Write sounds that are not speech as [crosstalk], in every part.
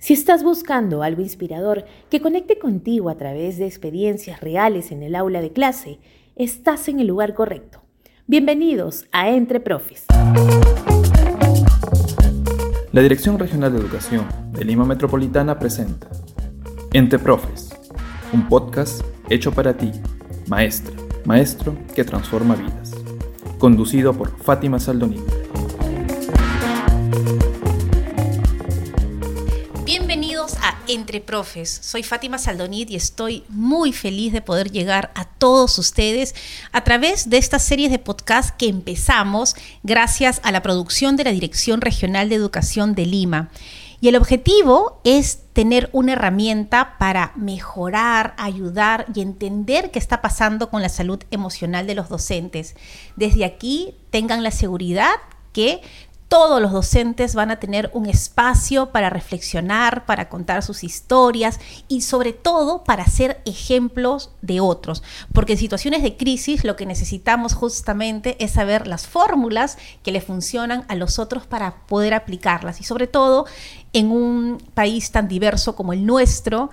Si estás buscando algo inspirador que conecte contigo a través de experiencias reales en el aula de clase, estás en el lugar correcto. Bienvenidos a Entre Profes. La Dirección Regional de Educación de Lima Metropolitana presenta Entre Profes, un podcast hecho para ti, maestra, maestro que transforma vidas. Conducido por Fátima Saldonito. Entre Profes. Soy Fátima Saldonit y estoy muy feliz de poder llegar a todos ustedes a través de estas series de podcast que empezamos gracias a la producción de la Dirección Regional de Educación de Lima. Y el objetivo es tener una herramienta para mejorar, ayudar y entender qué está pasando con la salud emocional de los docentes. Desde aquí tengan la seguridad que todos los docentes van a tener un espacio para reflexionar, para contar sus historias y sobre todo para ser ejemplos de otros. Porque en situaciones de crisis lo que necesitamos justamente es saber las fórmulas que le funcionan a los otros para poder aplicarlas. Y sobre todo en un país tan diverso como el nuestro,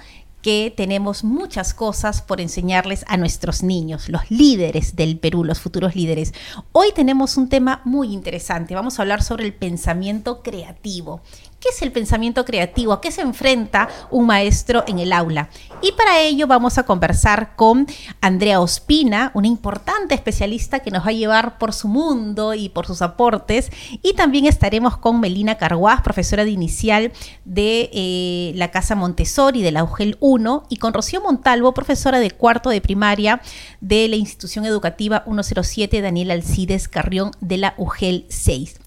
que tenemos muchas cosas por enseñarles a nuestros niños, los líderes del Perú, los futuros líderes. Hoy tenemos un tema muy interesante. Vamos a hablar sobre el pensamiento creativo. ¿Qué es el pensamiento creativo? ¿A qué se enfrenta un maestro en el aula? Y para ello vamos a conversar con Andrea Ospina, una importante especialista que nos va a llevar por su mundo y por sus aportes. Y también estaremos con Melina Carguás, profesora de inicial de eh, la Casa Montessori de la UGEL 1, y con Rocío Montalvo, profesora de cuarto de primaria de la institución educativa 107 Daniel Alcides Carrión de la UGEL 6.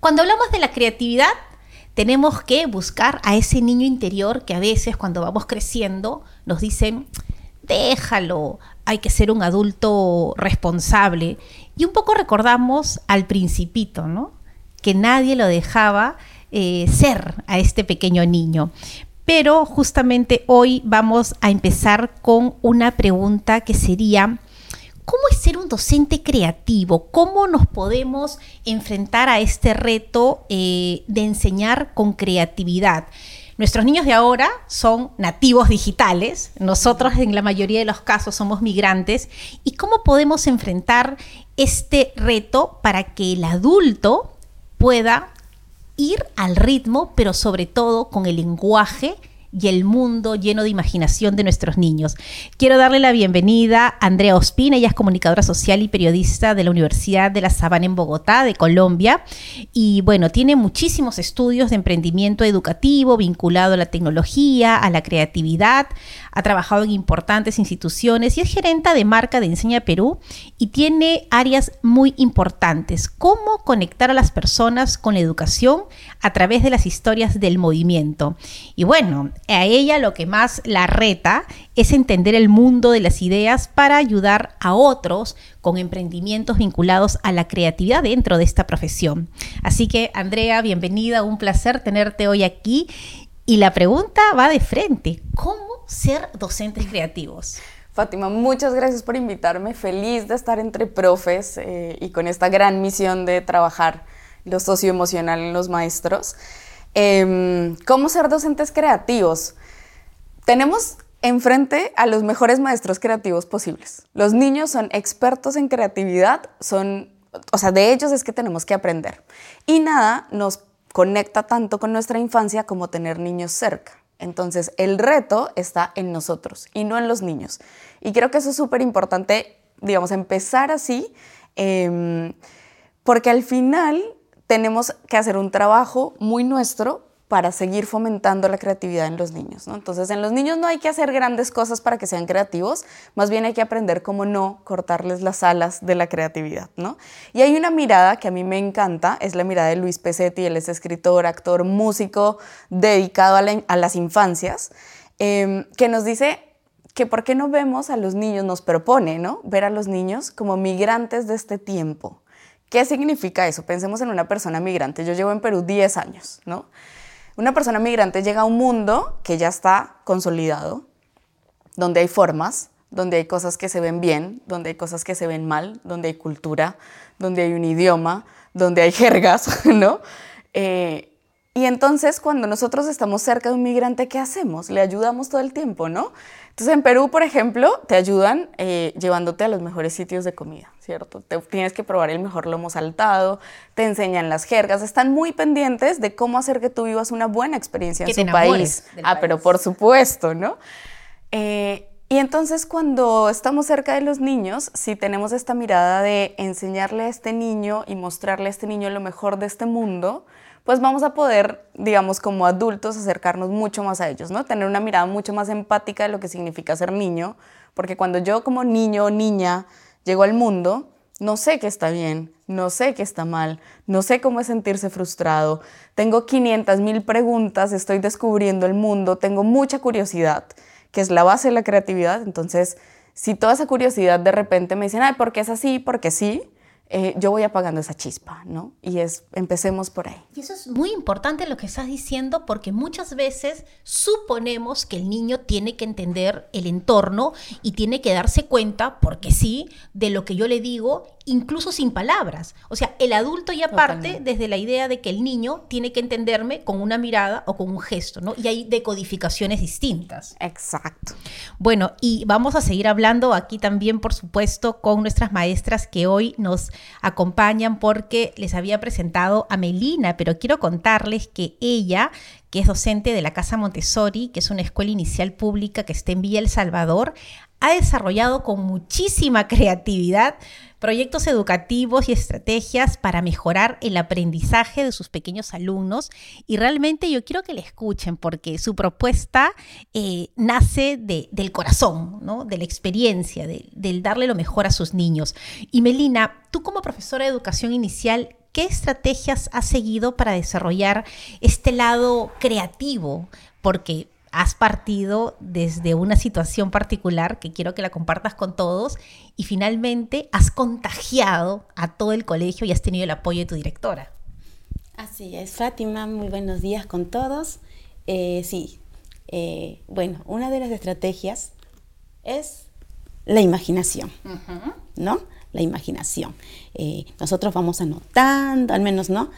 Cuando hablamos de la creatividad, tenemos que buscar a ese niño interior que a veces cuando vamos creciendo nos dicen, déjalo, hay que ser un adulto responsable. Y un poco recordamos al principito, ¿no? Que nadie lo dejaba eh, ser a este pequeño niño. Pero justamente hoy vamos a empezar con una pregunta que sería, ¿Cómo es ser un docente creativo? ¿Cómo nos podemos enfrentar a este reto eh, de enseñar con creatividad? Nuestros niños de ahora son nativos digitales, nosotros en la mayoría de los casos somos migrantes, ¿y cómo podemos enfrentar este reto para que el adulto pueda ir al ritmo, pero sobre todo con el lenguaje y el mundo lleno de imaginación de nuestros niños. Quiero darle la bienvenida a Andrea Ospina, ella es comunicadora social y periodista de la Universidad de La Sabana en Bogotá, de Colombia, y bueno, tiene muchísimos estudios de emprendimiento educativo vinculado a la tecnología, a la creatividad, ha trabajado en importantes instituciones y es gerenta de marca de Enseña Perú y tiene áreas muy importantes, cómo conectar a las personas con la educación a través de las historias del movimiento. Y bueno, a ella lo que más la reta es entender el mundo de las ideas para ayudar a otros con emprendimientos vinculados a la creatividad dentro de esta profesión. Así que, Andrea, bienvenida, un placer tenerte hoy aquí. Y la pregunta va de frente, ¿cómo ser docentes creativos? Fátima, muchas gracias por invitarme. Feliz de estar entre profes eh, y con esta gran misión de trabajar lo socioemocional en los maestros. Em, ¿Cómo ser docentes creativos? Tenemos enfrente a los mejores maestros creativos posibles. Los niños son expertos en creatividad, son, o sea, de ellos es que tenemos que aprender. Y nada nos conecta tanto con nuestra infancia como tener niños cerca. Entonces, el reto está en nosotros y no en los niños. Y creo que eso es súper importante, digamos, empezar así, em, porque al final tenemos que hacer un trabajo muy nuestro para seguir fomentando la creatividad en los niños. ¿no? Entonces, en los niños no hay que hacer grandes cosas para que sean creativos, más bien hay que aprender cómo no cortarles las alas de la creatividad. ¿no? Y hay una mirada que a mí me encanta, es la mirada de Luis Pesetti, él es escritor, actor, músico, dedicado a, las infancias, em, que nos dice que por qué no vemos a los niños, nos propone ¿no? ver a los niños como migrantes de este tiempo. ¿Qué significa eso? Pensemos en una persona migrante. Yo llevo en Perú 10 años, ¿no? Una persona migrante llega a un mundo que ya está consolidado, donde hay formas, donde hay cosas que se ven bien, donde hay cosas que se ven mal, donde hay cultura, donde hay un idioma, donde hay jergas, [laughs] ¿no? Eh, Y entonces cuando nosotros estamos cerca de un migrante, ¿qué hacemos? Le ayudamos todo el tiempo, ¿no? Entonces en Perú, por ejemplo, te ayudan eh, llevándote a los mejores sitios de comida, ¿cierto? Te, tienes que probar el mejor lomo saltado, te enseñan las jergas, están muy pendientes de cómo hacer que tú vivas una buena experiencia en su país. Ah, pero por supuesto, ¿no? Eh, y entonces cuando estamos cerca de los niños, si tenemos esta mirada de enseñarle a este niño y mostrarle a este niño lo mejor de este mundo, pues vamos a poder, digamos, como adultos acercarnos mucho más a ellos, ¿no? Tener una mirada mucho más empática de lo que significa ser niño, porque cuando yo como niño o niña llego al mundo, no sé qué está bien, no sé qué está mal, no sé cómo es sentirse frustrado, tengo 500 mil preguntas, estoy descubriendo el mundo, tengo mucha curiosidad, que es la base de la creatividad, entonces si toda esa curiosidad de repente me dicen, ay, ¿por qué es así? Porque sí, eh, yo voy apagando esa chispa, ¿no? Y es, empecemos por ahí. Y eso es muy importante lo que estás diciendo porque muchas veces suponemos que el niño tiene que entender el entorno y tiene que darse cuenta, porque sí, de lo que yo le digo incluso sin palabras. O sea, el adulto ya parte desde la idea de que el niño tiene que entenderme con una mirada o con un gesto, ¿no? Y hay decodificaciones distintas. Exacto. Bueno, y vamos a seguir hablando aquí también, por supuesto, con nuestras maestras que hoy nos acompañan porque les había presentado a Melina, pero quiero contarles que ella que es docente de la Casa Montessori, que es una escuela inicial pública que está en Villa El Salvador, ha desarrollado con muchísima [laughs] creatividad proyectos educativos y estrategias para mejorar el aprendizaje de sus pequeños alumnos. Y realmente yo quiero que le escuchen porque su propuesta eh, nace del corazón, ¿no? de la experiencia, del darle lo mejor a sus niños. Y Melina, tú como profesora de educación inicial, ¿qué estrategias has seguido para desarrollar este lado creativo? Porque has partido desde una situación particular que quiero que la compartas con todos y finalmente has contagiado a todo el colegio y has tenido el apoyo de tu directora. Así es, Fátima, muy buenos días con todos. Eh, sí, eh, bueno, una de las estrategias es la imaginación, ¿no? La imaginación. Eh, nosotros vamos anotando, al menos, ¿no?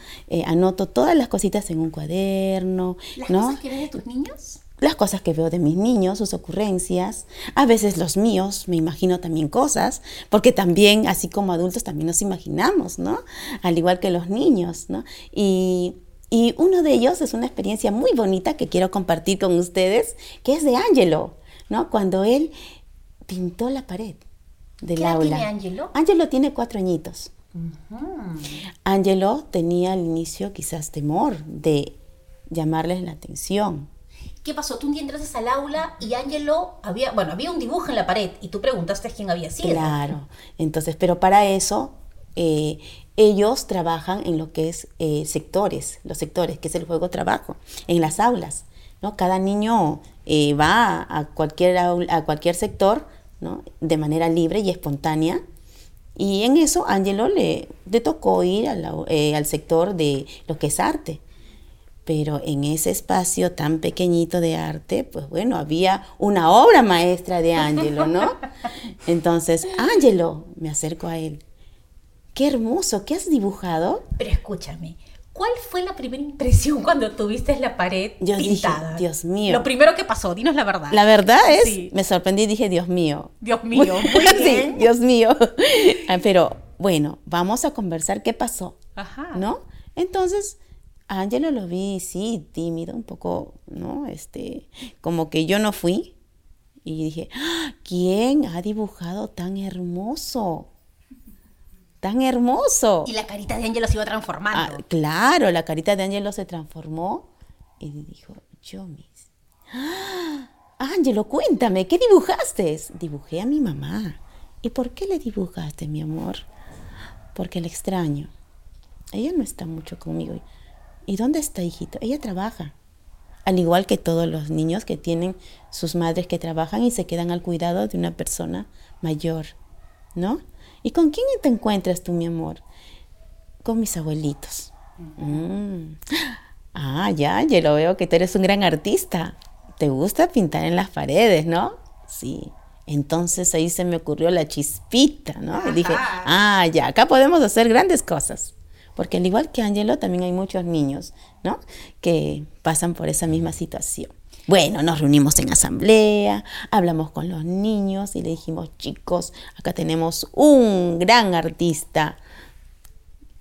anoto todas las cositas en un cuaderno, ¿Las ¿no? cosas que ves de tus niños? Las cosas que veo de mis niños, sus ocurrencias, a veces los míos, me imagino también cosas, porque también, así como adultos, también nos imaginamos, ¿no? Al igual que los niños, ¿no? Y, uno de ellos es una experiencia muy bonita que quiero compartir con ustedes, que es de Angelo, ¿no? Cuando él pintó la pared del ¿Qué aula. tiene Angelo? Angelo tiene cuatro añitos. Angelo tenía al inicio quizás temor de llamarles la atención, ¿Qué pasó? Tú un día entraste al aula y Ángelo había, bueno, había un dibujo en la pared y tú preguntaste quién había sido. Claro, entonces, pero para eso eh, ellos trabajan en lo que es eh, sectores, los sectores, que es el juego trabajo, en las aulas, ¿no? Cada niño eh, va a cualquier, a cualquier sector, ¿no? De manera libre y espontánea. Y en eso Ángelo le, le tocó ir al sector de lo que es arte pero en ese espacio tan pequeñito de arte, pues bueno, había una obra maestra de Ángelo, ¿no? [laughs] Entonces, Ángelo, me acerco a él. Qué hermoso, ¿qué has dibujado? Pero escúchame, ¿cuál fue la primera impresión cuando tuviste la pared Yo pintada? Dije, Dios mío. Lo primero que pasó, dinos la verdad. La verdad es, me sorprendí y dije, Dios mío. Dios mío, [laughs] muy sí, Dios mío. [laughs] Ah, pero bueno, vamos a conversar qué pasó, Ajá. ¿no? Entonces Ángelo lo vi, sí, tímido, un poco, ¿no? Este, como que yo no fui. Y dije, ¡Ah! ¿quién ha dibujado tan hermoso? Tan hermoso. Y la carita de Ángelo se iba transformando. Ah, claro, la carita de Ángelo se transformó y dijo, yo mis. ¡Ah! Ángelo, cuéntame, ¿qué dibujaste? Dibujé a mi mamá. ¿Y por qué le dibujaste, mi amor? Porque la extraño. Ella no está mucho conmigo. ¿Y dónde está, hijito? Ella trabaja. Al igual que todos los niños que tienen sus madres que trabajan y se quedan al cuidado de una persona mayor, ¿no? ¿Y con quién te encuentras tú, mi amor? Con mis abuelitos. Mm. [gasps] Ah, ya, yo lo veo que tú eres un gran artista. Te gusta pintar en las paredes, ¿no? Sí. Entonces ahí se me ocurrió la chispita, ¿no? Y dije, ah, ya, acá podemos hacer grandes cosas. Porque al igual que Angelo, también hay muchos niños, ¿no? Que pasan por esa misma situación. Bueno, nos reunimos en asamblea, hablamos con los niños y le dijimos, chicos, acá tenemos un gran artista,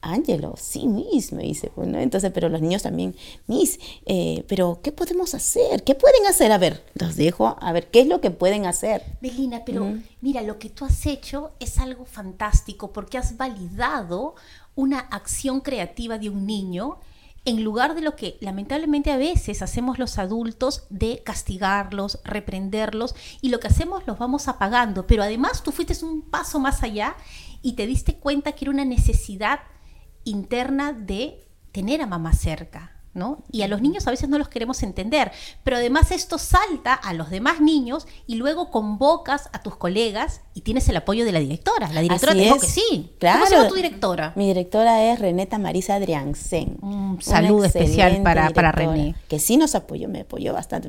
Ángelo, sí, Miss, me dice. Bueno, entonces, pero los niños también, Miss, eh, pero ¿qué podemos hacer? ¿Qué pueden hacer? A ver, los dejo, a ver, ¿qué es lo que pueden hacer? Melina, pero mira, lo que tú has hecho es algo fantástico porque has validado una acción creativa de un niño en lugar de lo que lamentablemente a veces hacemos los adultos de castigarlos, reprenderlos, y lo que hacemos los vamos apagando. Pero además tú fuiste un paso más allá y te diste cuenta que era una necesidad interna de tener a mamá cerca. ¿No? Y a los niños a veces no los queremos entender, pero además esto salta a los demás niños y luego convocas a tus colegas y tienes el apoyo de la directora. La directora te dijo que sí. Claro. ¿Cómo se llama tu directora? Mi directora es Reneta Marisa Adriansen. Un saludo especial para, para René. Que sí nos apoyó, me apoyó bastante.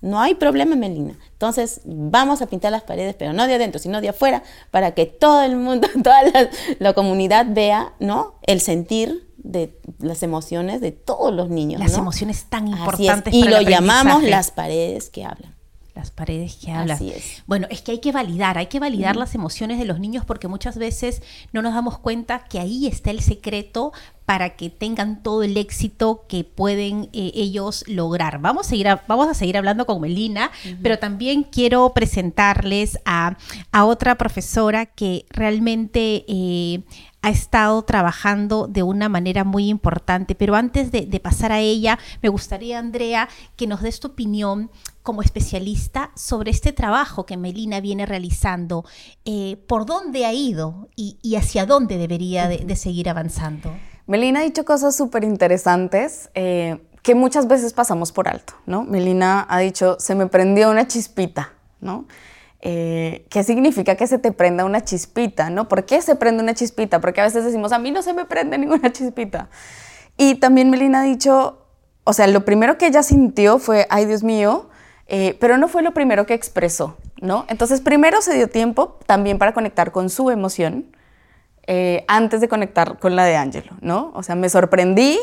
No hay problema, Melina. Entonces, vamos a pintar las paredes, pero no de adentro, sino de afuera, para que todo el mundo, [laughs] toda la, la comunidad vea, ¿no? El sentir de las emociones de todos los niños. Las emociones tan importantes. Y lo llamamos las paredes que hablan. Las paredes que hablan. Así es. Bueno, es que hay que validar, hay que validar las emociones de los niños porque muchas veces no nos damos cuenta que ahí está el secreto para que tengan todo el éxito que pueden eh, ellos lograr. Vamos a, seguir vamos a seguir hablando con Melina, pero también quiero presentarles a, a otra profesora que realmente eh, ha estado trabajando de una manera muy importante. Pero antes de, pasar a ella, me gustaría, Andrea, que nos des tu opinión como especialista sobre este trabajo que Melina viene realizando. Eh, ¿Por dónde ha ido y, hacia dónde debería de, seguir avanzando? Melina ha dicho cosas súper interesantes. Eh, que muchas veces pasamos por alto, ¿no? Melina ha dicho, se me prendió una chispita, ¿no? Eh, ¿Qué significa que se te prenda una chispita? ¿no? ¿Por qué se prende una chispita? Porque a veces decimos, a mí no se me prende ninguna chispita. Y también Melina ha dicho, o sea, lo primero que ella sintió fue, ay Dios mío, eh, pero no fue lo primero que expresó, ¿no? Entonces primero se dio tiempo también para conectar con su emoción eh, antes de conectar con la de Ángelo, ¿no? O sea, me sorprendí,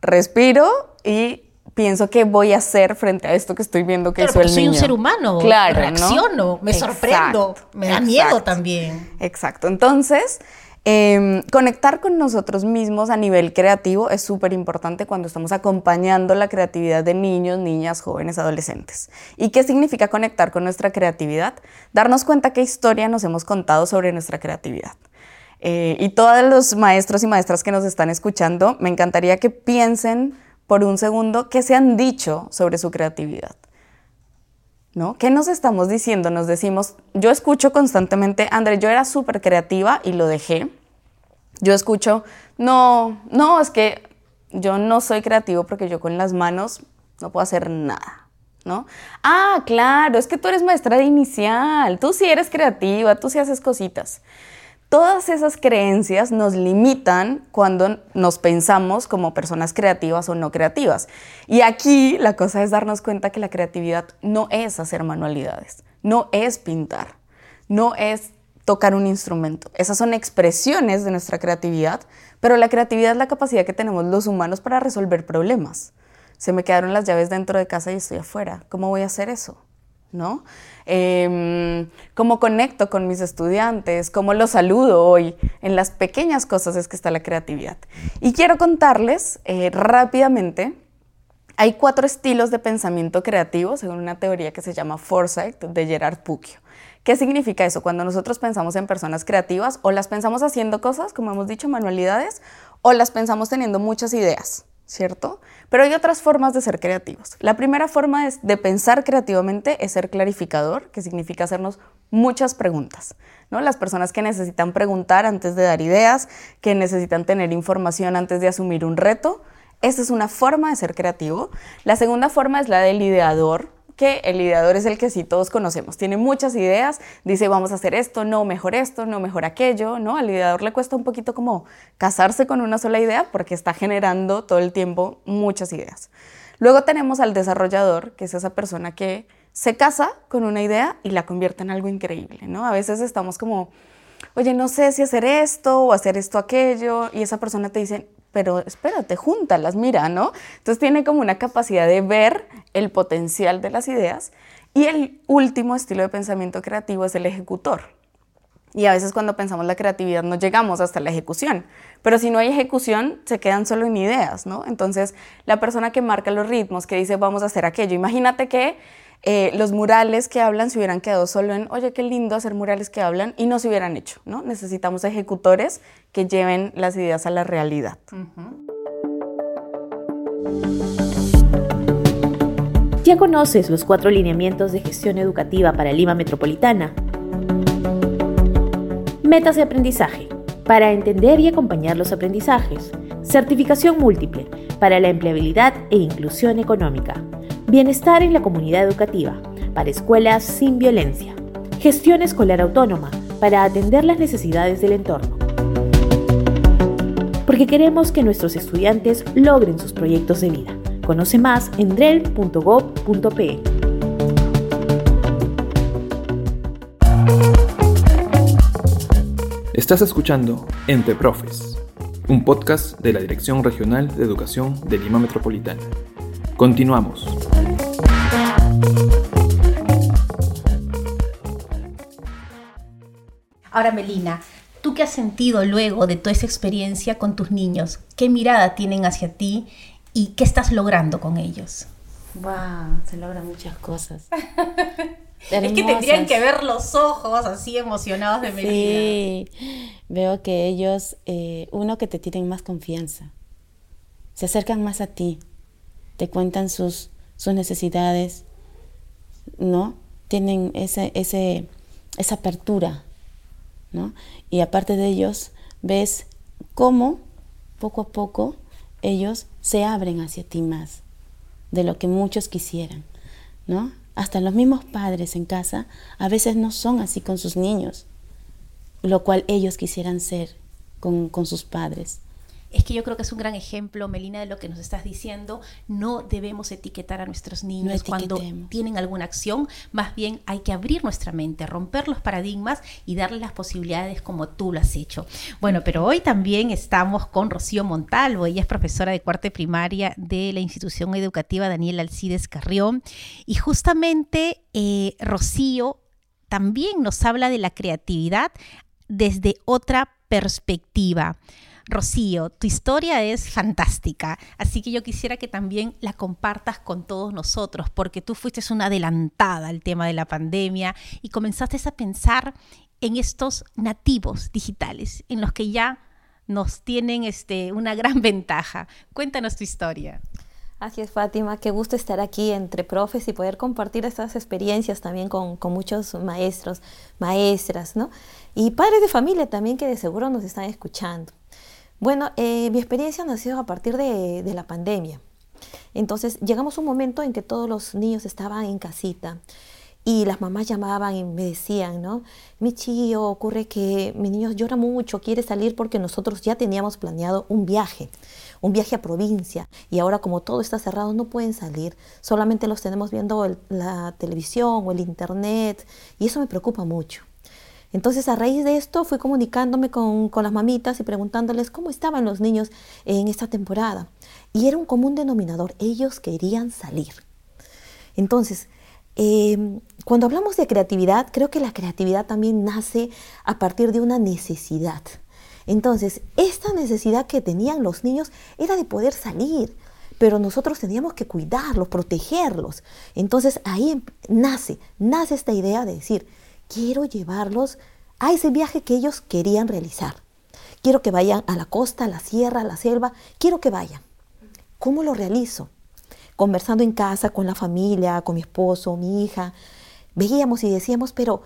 respiro y pienso que voy a hacer frente a esto que estoy viendo que claro, el soy un ser humano, claro, reacciono, me sorprendo, me da miedo también. Exacto, entonces em, conectar con nosotros mismos a nivel creativo es súper importante cuando estamos acompañando la creatividad de niños, niñas, jóvenes, adolescentes. ¿Y qué significa conectar con nuestra creatividad? Darnos cuenta qué historia nos hemos contado sobre nuestra creatividad. Eh, y todos los maestros y maestras que nos están escuchando, me encantaría que piensen por un segundo qué se han dicho sobre su creatividad. ¿No? ¿Qué nos estamos diciendo? Nos decimos, yo escucho constantemente, André, yo era súper creativa y lo dejé. Yo escucho, no, no, es que yo no soy creativo porque yo con las manos no puedo hacer nada. ¿No? Ah, claro, es que tú eres maestra de inicial, tú sí eres creativa, tú sí haces cositas. Todas esas creencias nos limitan cuando nos pensamos como personas creativas o no creativas. Y aquí la cosa es darnos cuenta que la creatividad no es hacer manualidades, no es pintar, no es tocar un instrumento. Esas son expresiones de nuestra creatividad, pero la creatividad es la capacidad que tenemos los humanos para resolver problemas. Se me quedaron las llaves dentro de casa y estoy afuera. ¿Cómo voy a hacer eso? ¿No? Em, cómo conecto con mis estudiantes, cómo los saludo hoy. En las pequeñas cosas es que está la creatividad. Y quiero contarles eh, rápidamente, hay cuatro estilos de pensamiento creativo, según una teoría que se llama Foresight de Gerard Puccio. ¿Qué significa eso? Cuando nosotros pensamos en personas creativas, o las pensamos haciendo cosas, como hemos dicho, manualidades, o las pensamos teniendo muchas ideas. ¿Cierto? Pero hay otras formas de ser creativos. La primera forma de pensar creativamente es ser clarificador, que significa hacernos muchas preguntas. ¿no? Las personas que necesitan preguntar antes de dar ideas, que necesitan tener información antes de asumir un reto, esa es una forma de ser creativo. La segunda forma es la del ideador, que el ideador es el que sí todos conocemos. Tiene muchas ideas, dice vamos a hacer esto, no, mejor esto, no, mejor aquello, ¿no? Al ideador le cuesta un poquito como casarse con una sola idea porque está generando todo el tiempo muchas ideas. Luego tenemos al desarrollador, que es esa persona que se casa con una idea y la convierte en algo increíble, ¿no? A veces estamos como, oye, no sé si hacer esto o hacer esto aquello, y esa persona te dice, pero espérate, júntalas, mira, ¿no? Entonces tiene como una capacidad de ver el potencial de las ideas. Y el último estilo de pensamiento creativo es el ejecutor. Y a veces cuando pensamos la creatividad no llegamos hasta la ejecución, pero si no hay ejecución se quedan solo en ideas, ¿no? Entonces la persona que marca los ritmos, que dice vamos a hacer aquello, imagínate que eh, los murales que hablan se hubieran quedado solo en, oye, qué lindo hacer murales que hablan y no se hubieran hecho, ¿no? Necesitamos ejecutores que lleven las ideas a la realidad. ¿Ya conoces los cuatro lineamientos de gestión educativa para Lima Metropolitana? Metas de aprendizaje, para entender y acompañar los aprendizajes. Certificación múltiple, para la empleabilidad e inclusión económica. Bienestar en la comunidad educativa, para escuelas sin violencia. Gestión escolar autónoma, para atender las necesidades del entorno. Porque queremos que nuestros estudiantes logren sus proyectos de vida. Conoce más en drel.gov.pe. Estás escuchando Entre Profes, un podcast de la Dirección Regional de Educación de Lima Metropolitana. Continuamos. Ahora, Melina, ¿tú qué has sentido luego de toda esa experiencia con tus niños? ¿Qué mirada tienen hacia ti y qué estás logrando con ellos? Wow, se logran muchas cosas. [laughs] Es que tendrían que ver los ojos así emocionados de Melina. Sí, veo que ellos, eh, uno que te tienen más confianza, se acercan más a ti, te cuentan sus, sus necesidades, ¿no? Tienen ese, ese, esa apertura, Y aparte de ellos, ves cómo poco a poco ellos se abren hacia ti más de lo que muchos quisieran, ¿no? hasta los mismos padres en casa a veces no son así con sus niños, lo cual ellos quisieran ser con, sus padres es que yo creo que es un gran ejemplo, Melina, de lo que nos estás diciendo. No debemos etiquetar a nuestros niños cuando tienen alguna acción, más bien hay que abrir nuestra mente, romper los paradigmas y darles las posibilidades como tú lo has hecho. Bueno, pero hoy también estamos con Rocío Montalvo, ella es profesora de cuarta primaria de la institución educativa Daniel Alcides Carrión y justamente eh, Rocío también nos habla de la creatividad desde otra perspectiva. Rocío, tu historia es fantástica, así que yo quisiera que también la compartas con todos nosotros, porque tú fuiste una adelantada al tema de la pandemia y comenzaste a pensar en estos nativos digitales, en los que ya nos tienen este, una gran [laughs] ventaja. Cuéntanos tu historia. Así es, Fátima, qué gusto estar aquí entre profes y poder compartir estas experiencias también con, con, muchos maestros, maestras, ¿no? Y padres de familia también que de seguro nos están escuchando. Bueno, eh, mi experiencia nació a partir de, la pandemia. Entonces llegamos a un momento en que todos los niños estaban en casita y las mamás llamaban y me decían, ¿no? Mi chío, ocurre que mi niño llora mucho, quiere salir porque nosotros ya teníamos planeado un viaje, un viaje a provincia y ahora como todo está cerrado no pueden salir, solamente los tenemos viendo la televisión o el internet y eso me preocupa mucho. Entonces, a raíz de esto, fui comunicándome con, las mamitas y preguntándoles cómo estaban los niños en esta temporada. Y era un común denominador, ellos querían salir. Entonces, em, cuando hablamos de creatividad, creo que la creatividad también nace a partir de una necesidad. Entonces, esta necesidad que tenían los niños era de poder salir, pero nosotros teníamos que cuidarlos, protegerlos. Entonces ahí em, nace, nace esta idea de decir, quiero llevarlos a ese viaje que ellos querían realizar. Quiero que vayan a la costa, a la sierra, a la selva. Quiero que vayan. ¿Cómo lo realizo? Conversando en casa con la familia, con mi esposo, mi hija. Veíamos y decíamos, pero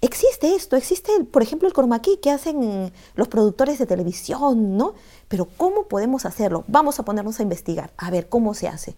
existe esto, existe, por ejemplo, el cormaquí que hacen los productores de televisión, ¿no? Pero ¿cómo podemos hacerlo? Vamos a ponernos a investigar, a ver cómo se hace.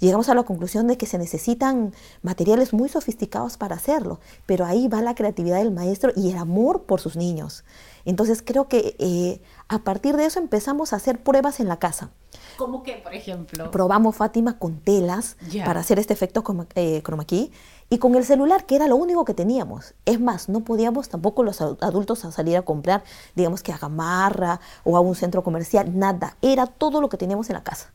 Llegamos a la conclusión de que se necesitan materiales muy sofisticados para hacerlo, pero ahí va la creatividad del maestro y el amor por sus niños. Entonces creo que eh, a partir de eso empezamos a hacer pruebas en la casa. ¿Cómo que, por ejemplo? Probamos Fátima con telas para hacer este efecto eh, key y con el celular, que era lo único que teníamos. Es más, no podíamos tampoco los adu- adultos a salir a comprar, digamos que a Gamarra o a un centro comercial, nada. Era todo lo que teníamos en la casa.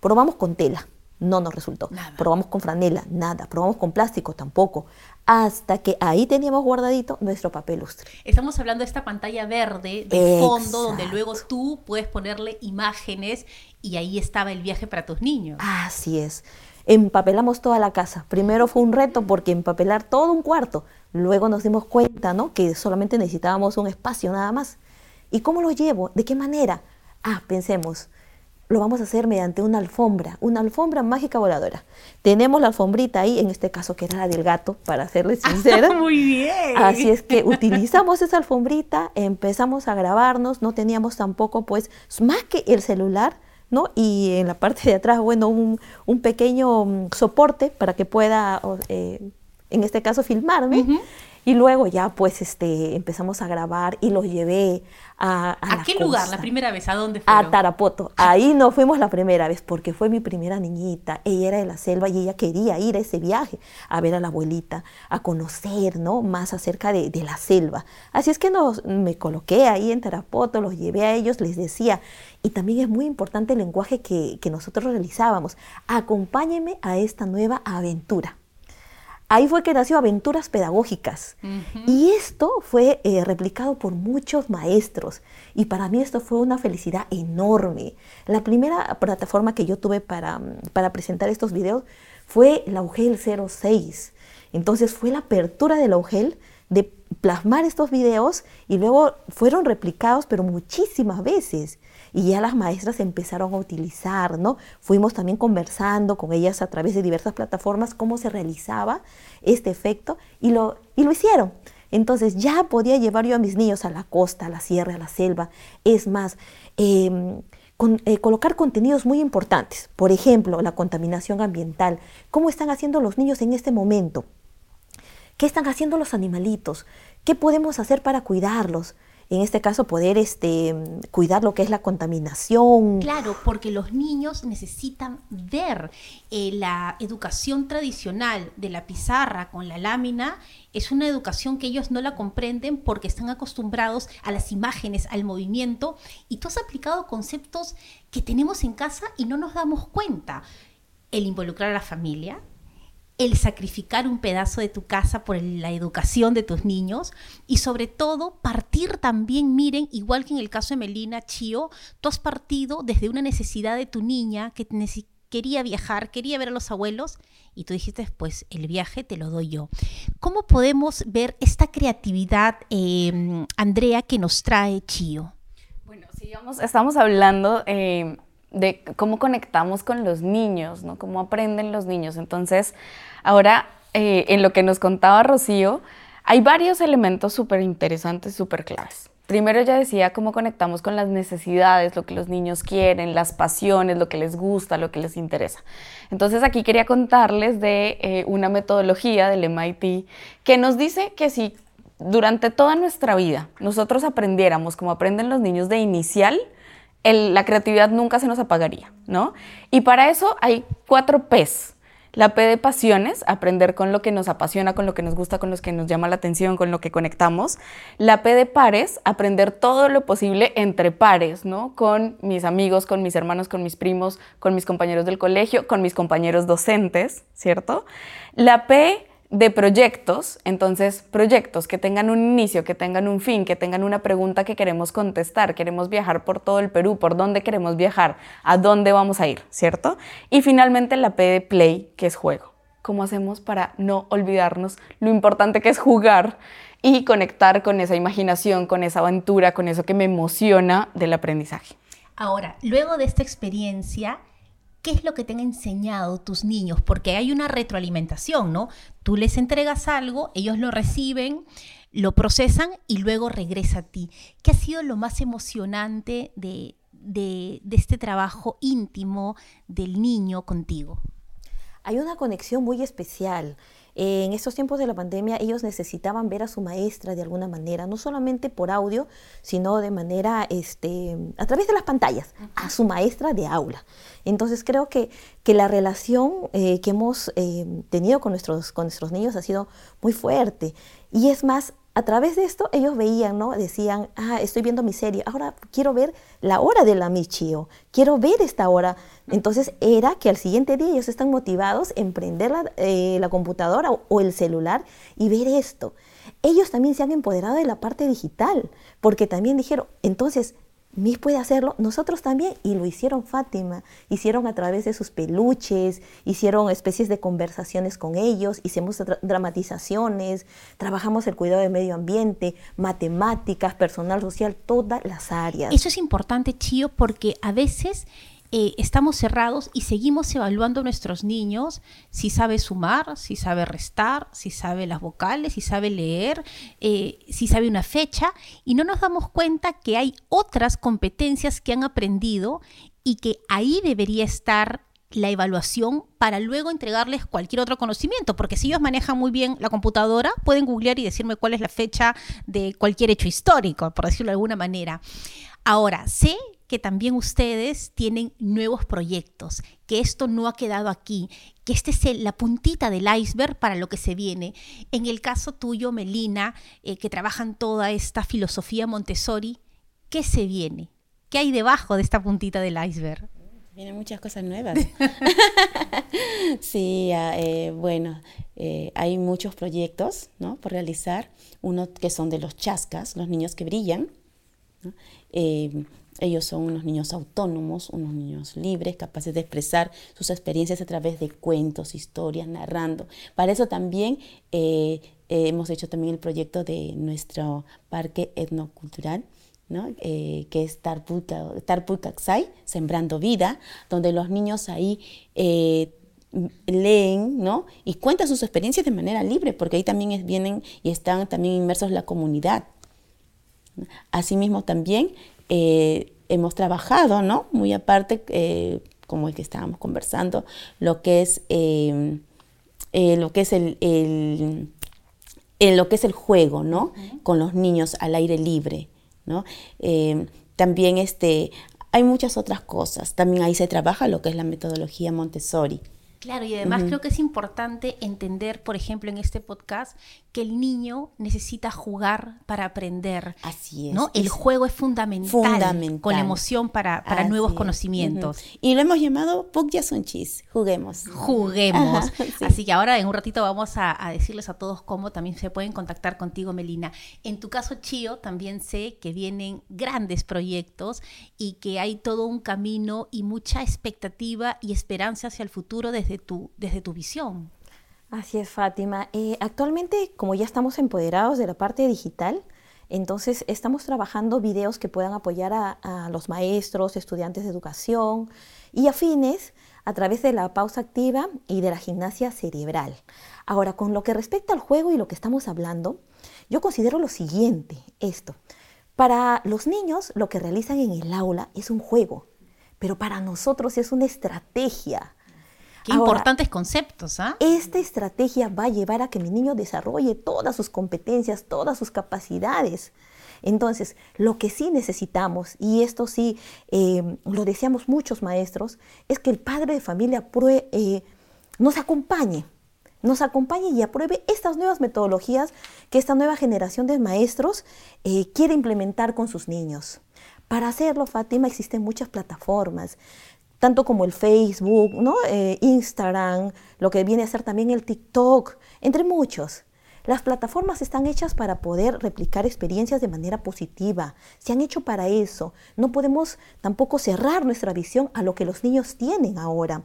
Probamos con tela, no nos resultó. Nada. Probamos con franela, nada. Probamos con plástico, tampoco. Hasta que ahí teníamos guardadito nuestro papel lustre. Estamos hablando de esta pantalla verde de fondo donde luego tú puedes ponerle imágenes y ahí estaba el viaje para tus niños. Así es. Empapelamos toda la casa. Primero fue un reto porque empapelar todo un cuarto. Luego nos dimos cuenta, ¿no? Que solamente necesitábamos un espacio nada más. ¿Y cómo lo llevo? ¿De qué manera? Ah, pensemos. Lo vamos a hacer mediante una alfombra, una alfombra mágica voladora. Tenemos la alfombrita ahí, en este caso que era la del gato, para serles [laughs] sincera. Muy bien. Así es que utilizamos esa alfombrita, empezamos a grabarnos, no teníamos tampoco pues más que el celular, ¿no? Y en la parte de atrás, bueno, un, un pequeño mm, soporte para que pueda, eh, en este caso, filmarme. Y luego ya pues este, empezamos a grabar y los llevé a... ¿A, qué lugar la primera vez? ¿A dónde A fueron? Tarapoto. Ahí no fuimos la primera vez porque fue mi primera niñita. Ella era de la selva y ella quería ir a ese viaje, a ver a la abuelita, a conocer ¿no? más acerca de, de la selva. Así es que nos, me coloqué ahí en Tarapoto, los llevé a ellos, les decía, y también es muy importante el lenguaje que, que nosotros realizábamos. Acompáñenme a esta nueva aventura. Ahí fue que nació Aventuras Pedagógicas. Y esto fue eh, replicado por muchos maestros. Y para mí esto fue una felicidad enorme. La primera plataforma que yo tuve para, mm, para presentar estos videos fue la UGEL 06. Entonces fue la apertura de la UGEL de plasmar estos videos y luego fueron replicados, pero muchísimas veces. Y ya las maestras empezaron a utilizar, ¿no? Fuimos también conversando con ellas a través de diversas plataformas cómo se realizaba este efecto y lo, y lo hicieron. Entonces ya podía llevar yo a mis niños a la costa, a la sierra, a la selva. Es más, eh, con- eh, colocar contenidos muy importantes. Por ejemplo, la contaminación ambiental. ¿Cómo están haciendo los niños en este momento? ¿Qué están haciendo los animalitos? ¿Qué podemos hacer para cuidarlos? En este caso, poder este, cuidar lo que es la contaminación. Claro, porque los niños necesitan ver eh, la educación tradicional de la pizarra con la lámina. Es una educación que ellos no la comprenden porque están acostumbrados a las imágenes, al movimiento. Y tú has aplicado conceptos que tenemos en casa y no nos damos cuenta. El involucrar a la familia, el sacrificar un pedazo de tu casa por la educación de tus niños y sobre todo partir también, miren, igual que en el caso de Melina Chio, tú has partido desde una necesidad de tu niña que quería viajar, quería ver a los abuelos y tú dijiste, pues el viaje te lo doy yo. ¿Cómo podemos ver esta creatividad, eh, Andrea, que nos trae Chio? Bueno, sigamos, estamos hablando eh, de cómo conectamos con los niños, ¿no? Cómo aprenden los niños. Entonces, ahora, eh, en lo que nos contaba Rocío, hay varios elementos súper interesantes, súper claves. Primero ella decía cómo conectamos con las necesidades, lo que los niños quieren, las pasiones, lo que les gusta, lo que les interesa. Entonces aquí quería contarles de eh, una metodología del MIT que nos dice que si durante toda nuestra vida nosotros aprendiéramos como aprenden los niños de inicial, la creatividad nunca se nos apagaría, ¿no? Y para eso hay cuatro Ps. La P de pasiones, aprender con lo que nos apasiona, con lo que nos gusta, con lo que nos llama la atención, con lo que conectamos. La P de pares, aprender todo lo posible entre pares, ¿no? Con mis amigos, con mis hermanos, con mis primos, con mis compañeros del colegio, con mis compañeros docentes, ¿cierto? La P de proyectos, entonces proyectos que tengan un inicio, que tengan un fin, que tengan una pregunta que queremos contestar, queremos viajar por todo el Perú, por dónde queremos viajar, a dónde vamos a ir, ¿cierto? Y finalmente la P de play, que es juego. ¿Cómo hacemos para no olvidarnos lo importante que es jugar y conectar con esa imaginación, con esa aventura, con eso que me emociona del aprendizaje? Ahora, luego de esta experiencia, ¿qué es lo que te han enseñado tus niños? Porque hay una retroalimentación, ¿no? Tú les entregas algo, ellos lo reciben, lo procesan y luego regresa a ti. ¿Qué ha sido lo más emocionante de, de- este trabajo íntimo del niño contigo? Hay una conexión muy especial. En estos tiempos de la pandemia ellos necesitaban ver a su maestra de alguna manera, no solamente por audio, sino de manera, este, a través de las pantallas, a su maestra de aula. Entonces creo que, que la relación eh, que hemos eh, tenido con nuestros, con nuestros niños ha sido muy fuerte. Y es más, a través de esto ellos veían, ¿no? Decían, ah, estoy viendo mi serie, ahora quiero ver la hora de la Michio, quiero ver esta hora. Entonces era que al siguiente día ellos están motivados en prender la, eh, computadora o el celular y ver esto. Ellos también se han empoderado de la parte digital, porque también dijeron, entonces Miss puede hacerlo, nosotros también, y lo hicieron Fátima, hicieron a través de sus peluches, hicieron especies de conversaciones con ellos, hicimos dra- dramatizaciones, trabajamos el cuidado del medio ambiente, matemáticas, personal social, todas las áreas. Eso es importante, Chío, porque a veces eh, estamos cerrados y seguimos evaluando a nuestros niños. Si sabe sumar, si sabe restar, si sabe las vocales, si sabe leer, eh, si sabe una fecha, y no nos damos cuenta que hay otras competencias que han aprendido y que ahí debería estar la evaluación para luego entregarles cualquier otro conocimiento, porque si ellos manejan muy bien la computadora, pueden googlear y decirme cuál es la fecha de cualquier hecho histórico, por decirlo de alguna manera. Ahora, sé que también ustedes tienen nuevos proyectos, que esto no ha quedado aquí, que este es el- la puntita del iceberg para lo que se viene. En el caso tuyo, Melina, eh, que trabajan toda esta filosofía Montessori, ¿qué se viene? ¿Qué hay debajo de esta puntita del iceberg? Vienen muchas cosas nuevas. [laughs] sí, ah, eh, bueno, eh, hay muchos proyectos ¿no? por realizar. Uno que son de los chascas, los niños que brillan. Eh, ellos son unos niños autónomos, unos niños libres, capaces de expresar sus experiencias a través de cuentos, historias, narrando. Para eso también eh, eh, hemos hecho también el proyecto de nuestro parque etnocultural, ¿no? Eh, que es Tarpucaxay, Sembrando Vida, donde los niños ahí leen ¿no? y cuentan sus experiencias de manera libre, porque ahí también vienen y están también inmersos la comunidad. Asimismo también eh, hemos trabajado, ¿no? Muy aparte, eh, como el que estábamos conversando, lo que es, eh, eh, lo que es el, el- el- lo que es el juego, ¿no? Con los niños al aire libre, ¿no? Eh, también este, hay muchas otras cosas. También ahí se trabaja lo que es la metodología Montessori. Claro, y además creo que es importante entender, por ejemplo, en este podcast, que el niño necesita jugar para aprender. Así es. ¿no? El Es juego es fundamental, fundamental. con la emoción para, nuevos es. conocimientos. Y lo hemos llamado Pugya Sunchis, juguemos. Juguemos. Ajá, sí. Así que ahora en un ratito vamos a, a decirles a todos cómo también se pueden contactar contigo, Melina. En tu caso, Chío, también sé que vienen grandes proyectos y que hay todo un camino y mucha expectativa y esperanza hacia el futuro desde tu, desde tu visión. Así es, Fátima. Eh, actualmente, como ya estamos empoderados de la parte digital, entonces estamos trabajando videos que puedan apoyar a los maestros, estudiantes de educación y afines a través de la pausa activa y de la gimnasia cerebral. Ahora, con lo que respecta al juego y lo que estamos hablando, yo considero lo siguiente, esto. Para los niños, lo que realizan en el aula es un juego, pero para nosotros es una estrategia. Qué Ahora, importantes conceptos, ¿ah? esta estrategia va a llevar a que mi niño desarrolle todas sus competencias, todas sus capacidades. Entonces, lo que sí necesitamos, y esto sí eh, lo deseamos muchos maestros, es que el padre de familia prue- eh, nos acompañe, nos acompañe y apruebe estas nuevas metodologías que esta nueva generación de maestros eh, quiere implementar con sus niños. Para hacerlo, Fátima, existen muchas plataformas tanto como el Facebook, ¿no? Eh, Instagram, lo que viene a ser también el TikTok, entre muchos. Las plataformas están hechas para poder replicar experiencias de manera positiva. Se han hecho para eso. No podemos tampoco cerrar nuestra visión a lo que los niños tienen ahora.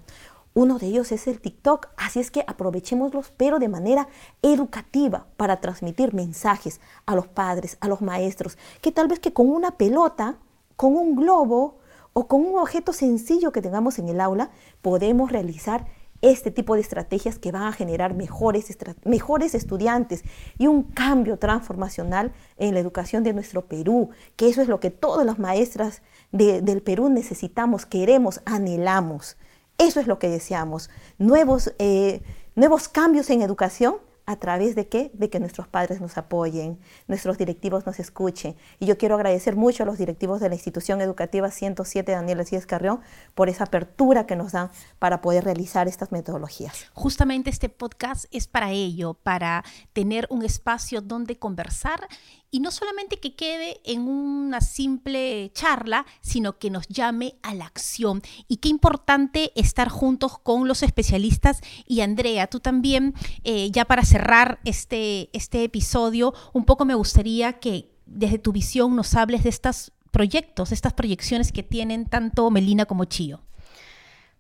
Uno de ellos es el TikTok, así es que aprovechémoslos, pero de manera educativa para transmitir mensajes a los padres, a los maestros, que tal vez que con una pelota, con un globo, o con un objeto sencillo que tengamos en el aula, podemos realizar este tipo de estrategias que van a generar mejores, mejores estudiantes y un cambio transformacional en la educación de nuestro Perú, que eso es lo que todas las maestras de- del Perú necesitamos, queremos, anhelamos. Eso es lo que deseamos. Nuevos, eh, nuevos cambios en educación ¿A través de qué? De que nuestros padres nos apoyen, nuestros directivos nos escuchen. Y yo quiero agradecer mucho a los directivos de la institución educativa 107 Daniel Alcides Carrión por esa apertura que nos dan para poder realizar estas metodologías. Justamente este podcast es para ello, para tener un espacio donde conversar y no solamente que quede en una simple charla, sino que nos llame a la acción. Y qué importante estar juntos con los especialistas. Y Andrea, tú también, eh, ya para cerrar este, este episodio, un poco me gustaría que desde tu visión nos hables de estos proyectos, estas proyecciones que tienen tanto Melina como Chío.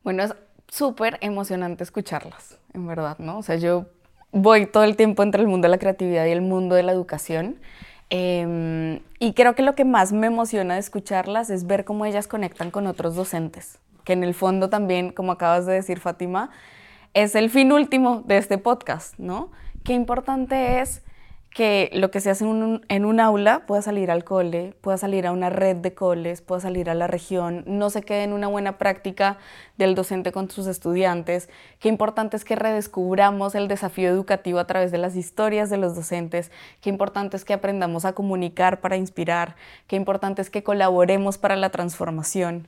Bueno, es súper emocionante escucharlas, en verdad, ¿no? O sea, yo voy todo el tiempo entre el mundo de la creatividad y el mundo de la educación Em, y creo que lo que más me emociona de escucharlas es ver cómo ellas conectan con otros docentes, que en el fondo también, como acabas de decir Fátima, es el fin último de este podcast, ¿no? Qué importante es que lo que se hace en un, aula pueda salir al cole, pueda salir a una red de coles, pueda salir a la región, no se quede en una buena práctica del docente con sus estudiantes. Qué importante es que redescubramos el desafío educativo a través de las historias de los docentes. Qué importante es que aprendamos a comunicar para inspirar. Qué importante es que colaboremos para la transformación.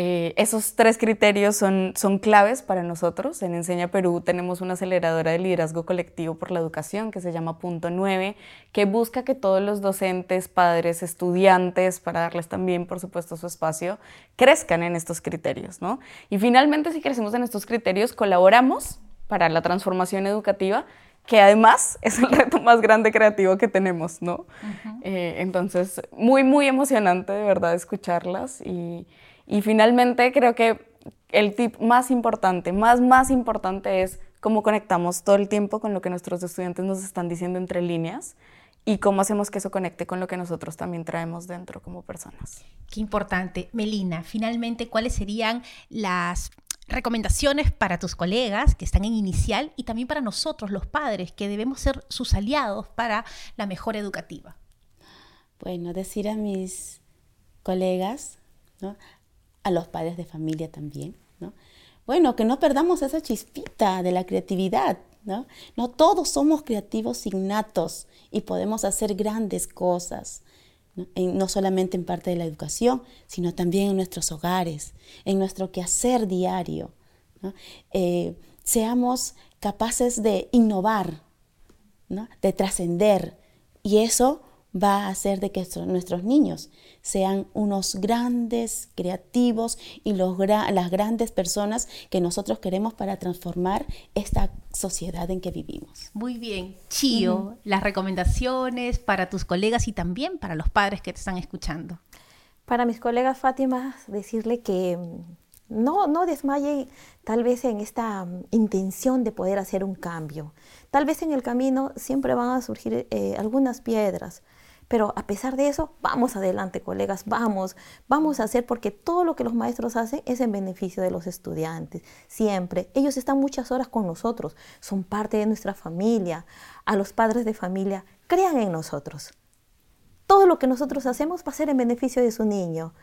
Eh, esos tres criterios son, son claves para nosotros. En Enseña Perú tenemos una aceleradora de liderazgo colectivo por la educación que se llama Punto 9, que busca que todos los docentes, padres, estudiantes, para darles también, por supuesto, su espacio, crezcan en estos criterios. ¿no? Y finalmente, si crecemos en estos criterios, colaboramos para la transformación educativa que además [laughs] es el reto más grande creativo que tenemos, ¿no? Eh, entonces, muy, muy emocionante de verdad escucharlas y, y finalmente creo que el tip más importante, más, más importante es cómo conectamos todo el tiempo con lo que nuestros estudiantes nos están diciendo entre líneas y cómo hacemos que eso conecte con lo que nosotros también traemos dentro como personas. Qué importante. Melina, finalmente, ¿cuáles serían las recomendaciones para tus colegas que están en inicial y también para nosotros, los padres, que debemos ser sus aliados para la mejora educativa? Bueno, decir a mis colegas, ¿no? A los padres de familia también, ¿no? Bueno, que no perdamos esa chispita de la creatividad, ¿no? No todos somos creativos innatos y podemos hacer grandes cosas, ¿no? solamente en parte de la educación, sino también en nuestros hogares, en nuestro quehacer diario. Eh, seamos capaces de innovar, ¿no? de trascender, y eso va a hacer de que nuestros niños sean unos grandes creativos y los, las grandes personas que nosotros queremos para transformar esta sociedad en que vivimos. Muy bien. Chío, las recomendaciones para tus colegas y también para los padres que te están escuchando. Para mis colegas, Fátima, decirle que mm, no, no desmaye tal vez en esta mm, intención de poder hacer un cambio. Tal vez en el camino siempre van a surgir eh, algunas piedras, pero a pesar de eso, vamos adelante, colegas, vamos, vamos a hacer porque todo lo que los maestros hacen es en beneficio de los estudiantes, siempre. Ellos están muchas horas con nosotros, son parte de nuestra familia. A los padres de familia, crean en nosotros. Todo lo que nosotros hacemos va a ser en beneficio de su niño.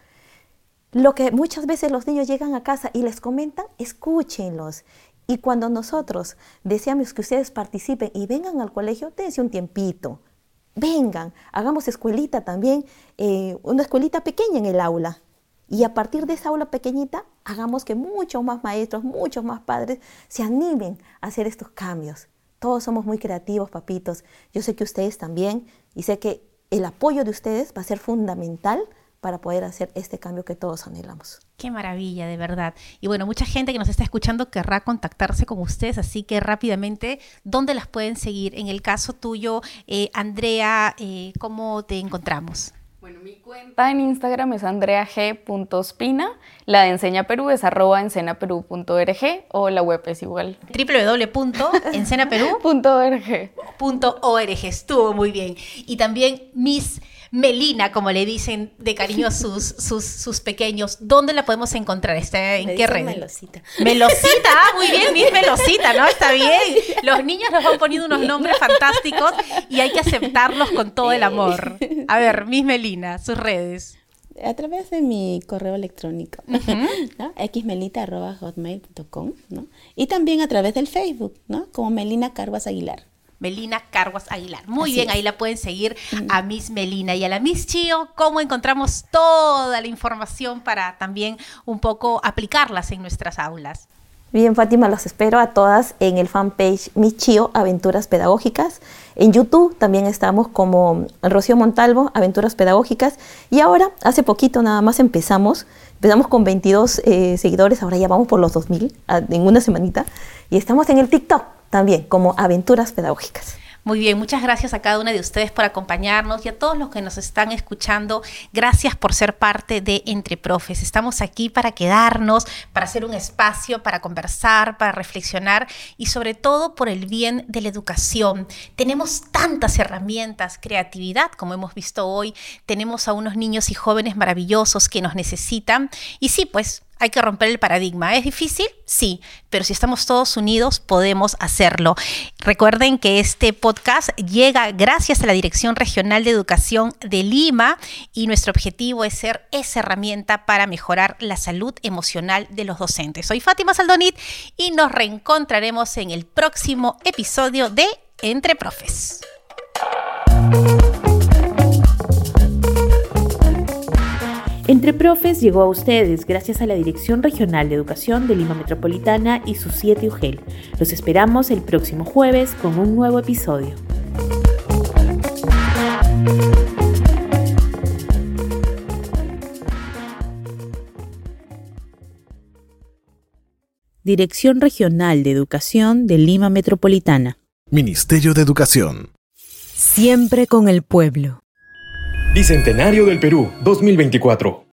Lo que muchas veces los niños llegan a casa y les comentan, escúchenlos. Y cuando nosotros deseamos que ustedes participen y vengan al colegio, dense un tiempito vengan, hagamos escuelita también, eh, una escuelita pequeña en el aula. Y a partir de esa aula pequeñita, hagamos que muchos más maestros, muchos más padres se animen a hacer estos cambios. Todos somos muy creativos, papitos. Yo sé que ustedes también, y sé que el apoyo de ustedes va a ser fundamental para poder hacer este cambio que todos anhelamos. Qué maravilla, de verdad. Y bueno, mucha gente que nos está escuchando querrá contactarse con ustedes, así que rápidamente, ¿dónde las pueden seguir? En el caso tuyo, eh, Andrea, eh, ¿cómo te encontramos? Bueno, mi cuenta en Instagram es andreag.spina, la de Enseña Perú es arroba ensenaperú.org o la web es igual. www.ensenaperú.org. [laughs] Estuvo muy bien. Y también mis Melina, como le dicen de cariño sus, [laughs] sus, sus pequeños, ¿dónde la podemos encontrar? ¿Está en qué red? Melosita. Melosita, ah, muy bien, Miss [laughs] Melosita, ¿no? Está bien. Los niños nos van poniendo unos nombres fantásticos y hay que aceptarlos con todo el amor. [laughs] A ver, Miss Melina, sus redes. a través de mi correo electrónico, ¿no? xmelita.hotmail.com, ¿no? Y también a través del Facebook, ¿no? Como Melina Carvas Aguilar. Melina Carguas Aguilar. Muy bien, ahí la pueden seguir a Miss Melina y a la Miss Chio, cómo encontramos toda la información para también un poco aplicarlas en nuestras aulas. Bien, Fátima, los espero a todas en el fanpage Miss Chio Aventuras Pedagógicas. En YouTube también estamos como Rocío Montalvo, Aventuras Pedagógicas. Y ahora, hace poquito nada más empezamos. Empezamos con 22 eh, seguidores, ahora ya vamos por los 2000 en una semanita. Y estamos en el TikTok también como aventuras pedagógicas. Muy bien, muchas gracias a cada una de ustedes por acompañarnos y a todos los que nos están escuchando. Gracias por ser parte de Entre Profes. Estamos aquí para quedarnos, para hacer un espacio, para conversar, para reflexionar y sobre todo por el bien de la educación. Tenemos tantas herramientas, creatividad, como hemos visto hoy. Tenemos a unos niños y jóvenes maravillosos que nos necesitan. Y sí, pues hay que romper el paradigma. ¿Es difícil? Sí, pero si estamos todos unidos podemos hacerlo. Recuerden que este podcast llega gracias a la Dirección Regional de Educación de Lima y nuestro objetivo es ser esa herramienta para mejorar la salud emocional de los docentes. Soy Fátima Saldonit y nos reencontraremos en el próximo episodio de Entre Profes. Entre Profes llegó a ustedes gracias a la Dirección Regional de Educación de Lima Metropolitana y su 7 UGEL. Los esperamos el próximo jueves con un nuevo episodio. Dirección Regional de Educación de Lima Metropolitana. Ministerio de Educación. Siempre con el pueblo. Bicentenario del Perú 2024.